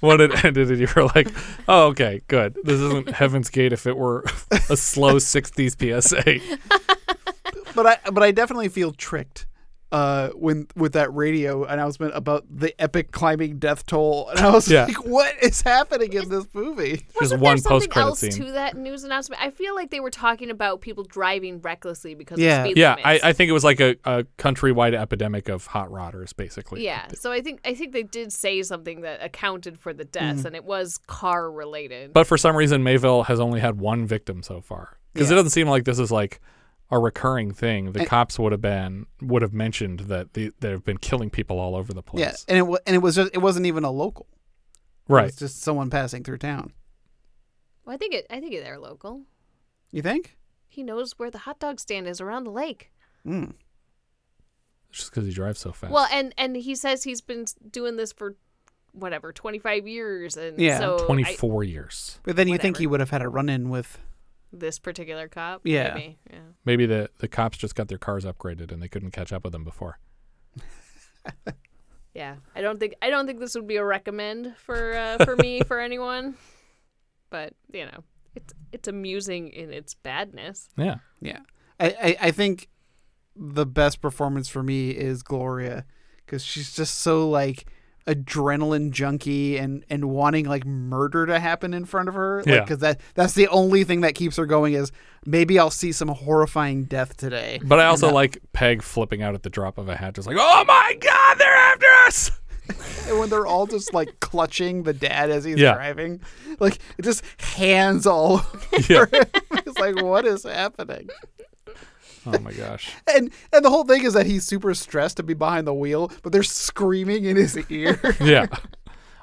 When it ended and you were like, Oh, okay, good. This isn't Heaven's Gate if it were a slow sixties PSA. (laughs) but I but I definitely feel tricked uh when with that radio announcement about the epic climbing death toll (laughs) and I was Yeah. like what is happening in this movie Just Wasn't one there something post credit else scene. to that news announcement? I feel like they were talking about people driving recklessly because Yeah, of speed yeah. limits. I, I think it was like a, a countrywide epidemic of hot rodders, basically. Yeah, so I think I think they did say something that accounted for the deaths, Mhm. and it was car related. But for some reason, Mayville has only had one victim so far because it doesn't seem like this is like a recurring thing. The And- cops would have been would have mentioned that the, they've been killing people all over the place. yeah and it wa- and it was just it wasn't even a local It Right. was just someone passing through town Well, I think it. I think they're local. you think He knows where the hot dog stand is around the lake. mm. Just because he drives so fast. Well, and and he says he's been doing this for whatever twenty five years, and Yeah. so twenty four years. but then you think he would have had a run in with this particular cop. Yeah. maybe. yeah. Maybe the the cops just got their cars upgraded and they couldn't catch up with them before. (laughs) Yeah, I don't think I don't think this would be a recommend for uh, for me (laughs) for anyone, but you know, it's it's amusing in its badness. Yeah. Yeah. I, I, I think the best performance for me is Gloria because she's just so like adrenaline junkie and and wanting like murder to happen in front of her like Yeah. because that that's the only thing that keeps her going is maybe i'll see some horrifying death today But I also that- like Peg flipping out at the drop of a hat, just like, "Oh my God, they're after us!" (laughs) and when they're all just like clutching the dad as he's Yeah. driving like it just hands all (laughs) over Yeah. him. it's like what is happening Oh my gosh. (laughs) and and the whole thing is that he's super stressed to be behind the wheel, but they're screaming in his ear. (laughs) yeah.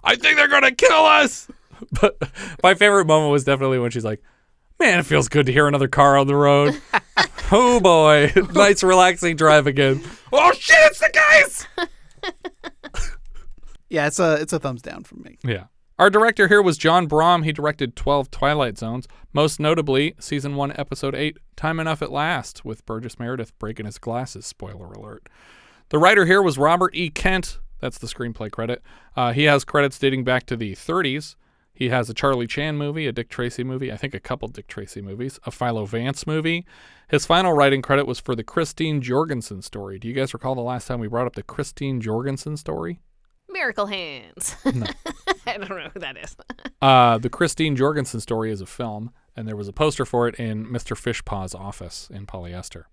I think they're gonna kill us. But my favorite moment was definitely when she's like, "Man, it feels good to hear another car on the road." (laughs) oh boy, nice relaxing drive again. Oh shit, it's the guys. yeah, it's a it's a thumbs down from me. Yeah. Our director here was John Brahm. He directed 12 Twilight Zones, most notably season 1, episode 8, Time Enough at Last, with Burgess Meredith breaking his glasses. Spoiler alert. The writer here was Robert E. Kent. That's the screenplay credit. Uh, he has credits dating back to the 30s. He has a Charlie Chan movie, a Dick Tracy movie, I think a couple Dick Tracy movies, a Philo Vance movie. His final writing credit was for the Christine Jorgensen story. Do you guys recall the last time we brought up the Christine Jorgensen story? Miracle Hands. (laughs) I don't know who that is. (laughs) Uh, the Christine Jorgensen story is a film, and there was a poster for it in Mr. Fishpaw's office in polyester.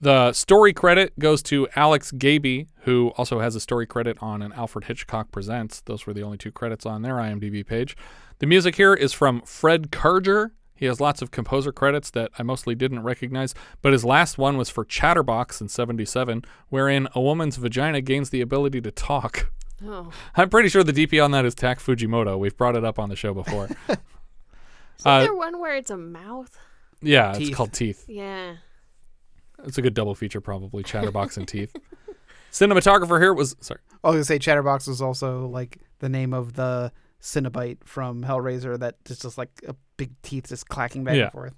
The story credit goes to Alex Gaby, who also has a story credit on an Alfred Hitchcock Presents. Those were the only two credits on their IMDb page. The music here is from Fred Karger. He has lots of composer credits that I mostly didn't recognize, but his last one was for Chatterbox in 77, wherein a woman's vagina gains the ability to talk. Oh. I'm pretty sure the DP on that is Tak Fujimoto. We've brought it up on the show before. (laughs) Is Uh, there one where it's a mouth? yeah, Teeth. it's called Teeth. Yeah. It's a good double feature, probably Chatterbox and Teeth. (laughs) Cinematographer here was sorry. I was gonna say Chatterbox was also like the name of the Cenobite from Hellraiser that just just like a big teeth just clacking back Yeah. and forth.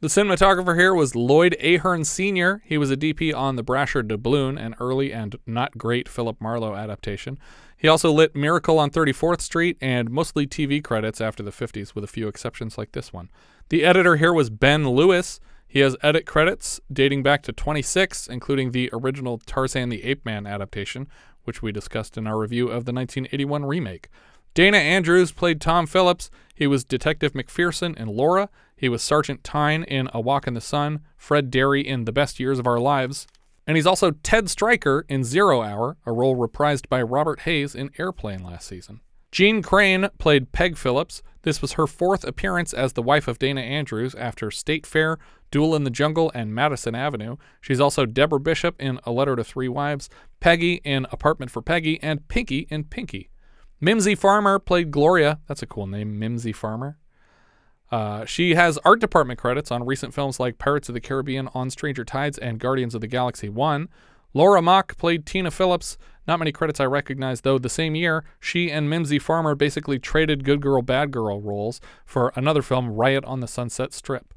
The cinematographer here was Lloyd Ahern Sr. He was a DP on the Brasher Doubloon, an early and not great Philip Marlowe adaptation. He also lit Miracle on 34th Street and mostly TV credits after the 50s, with a few exceptions like this one. The editor here was Ben Lewis. He has edit credits dating back to 26, including the original Tarzan the Ape Man adaptation, which we discussed in our review of the 1981 remake. Dana Andrews played Tom Phillips. He was Detective McPherson in Laura. He was Sergeant Tyne in A Walk in the Sun, Fred Derry in The Best Years of Our Lives, and he's also Ted Stryker in Zero Hour, a role reprised by Robert Hays in Airplane last season. Jeanne Crain played Peg Phillips. This was her fourth appearance as the wife of Dana Andrews after State Fair, Duel in the Jungle, and Madison Avenue. She's also Deborah Bishop in A Letter to Three Wives, Peggy in Apartment for Peggy, and Pinky in Pinky. Mimsy Farmer played Gloria. That's a cool name, Mimsy Farmer. Uh, she has art department credits on recent films like Pirates of the Caribbean, On Stranger Tides, and Guardians of the Galaxy 1. Laura Mock played Tina Phillips. Not many credits I recognize, though. The same year, she and Mimsy Farmer basically traded good girl, bad girl roles for another film, Riot on the Sunset Strip.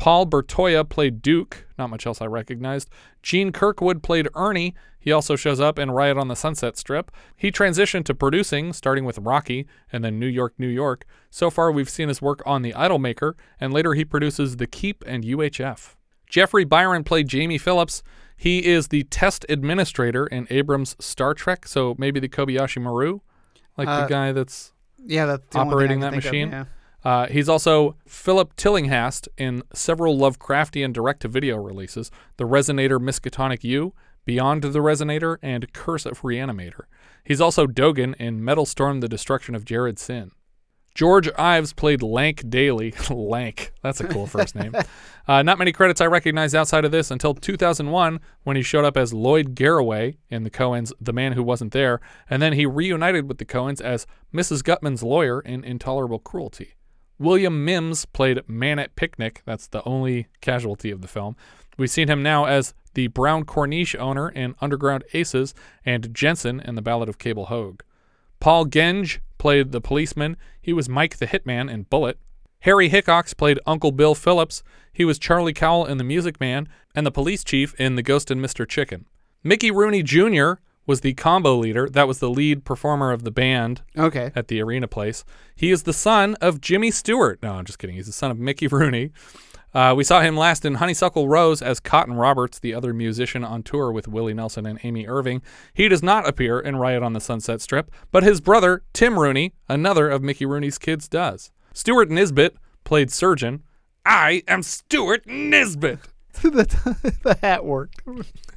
Paul Bertoya played Duke. Not much else I recognized. Gene Kirkwood played Ernie. He also shows up in Riot on the Sunset Strip. He transitioned to producing, starting with Rocky and then New York, New York. So far, we've seen his work on The Idolmaker, and later he produces The Keep and UHF. Jeffrey Byron played Jamie Phillips. He is the test administrator in Abrams' Star Trek, so maybe the Kobayashi Maru, like Uh, the guy that's Yeah, that's the only thing I operating that think of, machine. yeah. Uh, he's also Philip Tillinghast in several Lovecraftian direct-to-video releases: The Resonator Miskatonic U, Beyond the Resonator, and Curse of Reanimator. He's also Dogan in Metal Storm: The Destruction of Jared-Syn. George Ives played Lank Daly. (laughs) Lank. That's a cool first name. (laughs) Uh, not many credits I recognize outside of this until 2001 when he showed up as Lloyd Garraway in the Coens' The Man Who Wasn't There, and then he reunited with the Coens as Mrs. Gutman's lawyer in Intolerable Cruelty. William Mims played Man at Picnic. That's the only casualty of the film. We've seen him now as the Brown Corniche owner in Underground Aces and Jensen in The Ballad of Cable Hogue. Paul Genge played the policeman. He was Mike the Hitman in Bullitt. Harry Hickox played Uncle Bill Phillips. He was Charlie Cowell in The Music Man and the police chief in The Ghost and Mr. Chicken. Mickey Rooney Jr. was the combo leader. That was the lead performer of the band Okay. at the arena place. He is the son of Jimmy Stewart. No, I'm just kidding. He's the son of Mickey (laughs) Rooney. Uh, we saw him last in Honeysuckle Rose as Cotton Roberts, the other musician on tour with Willie Nelson and Amy Irving. He does not appear in Riot on the Sunset Strip, but his brother, Tim Rooney, another of Mickey Rooney's kids, does. Stuart Nisbet played Surgeon. I am Stuart Nisbet. (laughs) the, (laughs) the hat worked.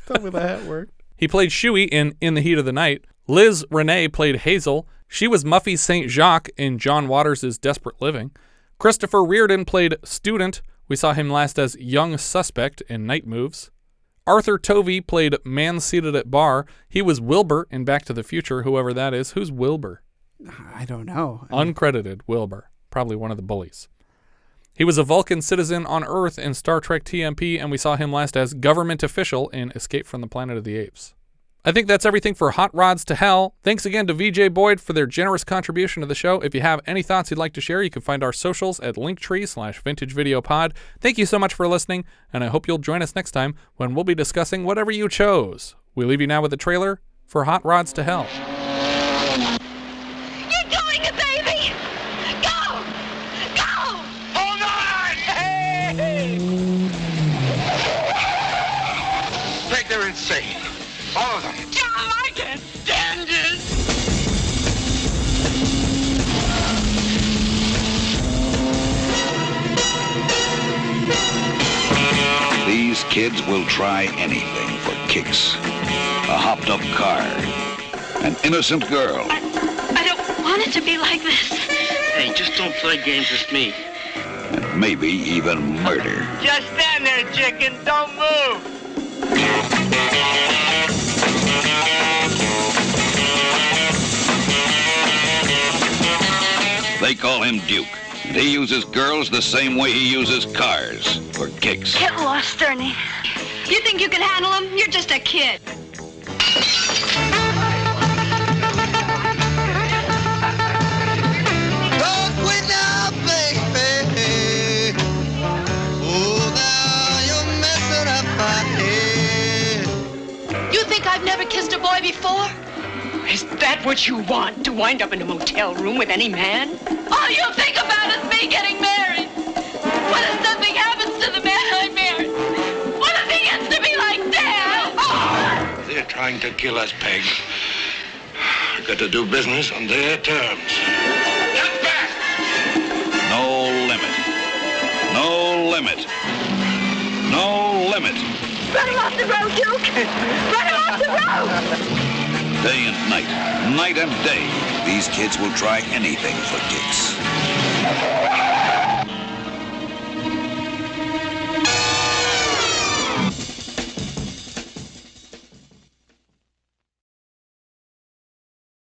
Tell me the hat worked. He played Shuey in In the Heat of the Night. Liz Renay played Hazel. She was Muffy St. Jacques in John Waters' Desperate Living. Christopher Reardon played Student. We saw him last as Young Suspect in Night Moves. Arthur Tovey played Man Seated at Bar. He was Wilbur in Back to the Future, whoever that is. Who's Wilbur? I don't know. Uncredited Wilbur. Probably one of the bullies. He was a Vulcan citizen on Earth in Star Trek TMP, and we saw him last as government official in Escape from the Planet of the Apes. I think that's everything for Hot Rods to Hell. Thanks again to VJ Boyd for their generous contribution to the show. If you have any thoughts you'd like to share, you can find our socials at linktree slash vintage video pod. Thank you so much for listening, and I hope you'll join us next time when we'll be discussing whatever you chose. We leave you now with a trailer for Hot Rods to Hell. insane. All of them. John Michael! Dangerous! These kids will try anything for kicks. A hopped up car. An innocent girl. I, I don't want it to be like this. Hey, just don't play games with me. And maybe even murder. Just stand there, chicken. Don't move. Call him Duke. And he uses girls the same way he uses cars. For kicks. Get lost, Ernie. You think you can handle him? You're just a kid. You think I've never kissed a boy before? Is that what you want? To wind up in a motel room with any man? All you think about is me getting married. What if something happens to the man I married? What if he gets to be like Dad? (laughs) They're trying to kill us, Peg. I've got to do business on their terms. No limit. No limit. No limit. Run him off the road, Duke! Run him off the road! Day and night. Night and day. These kids will try anything for kicks.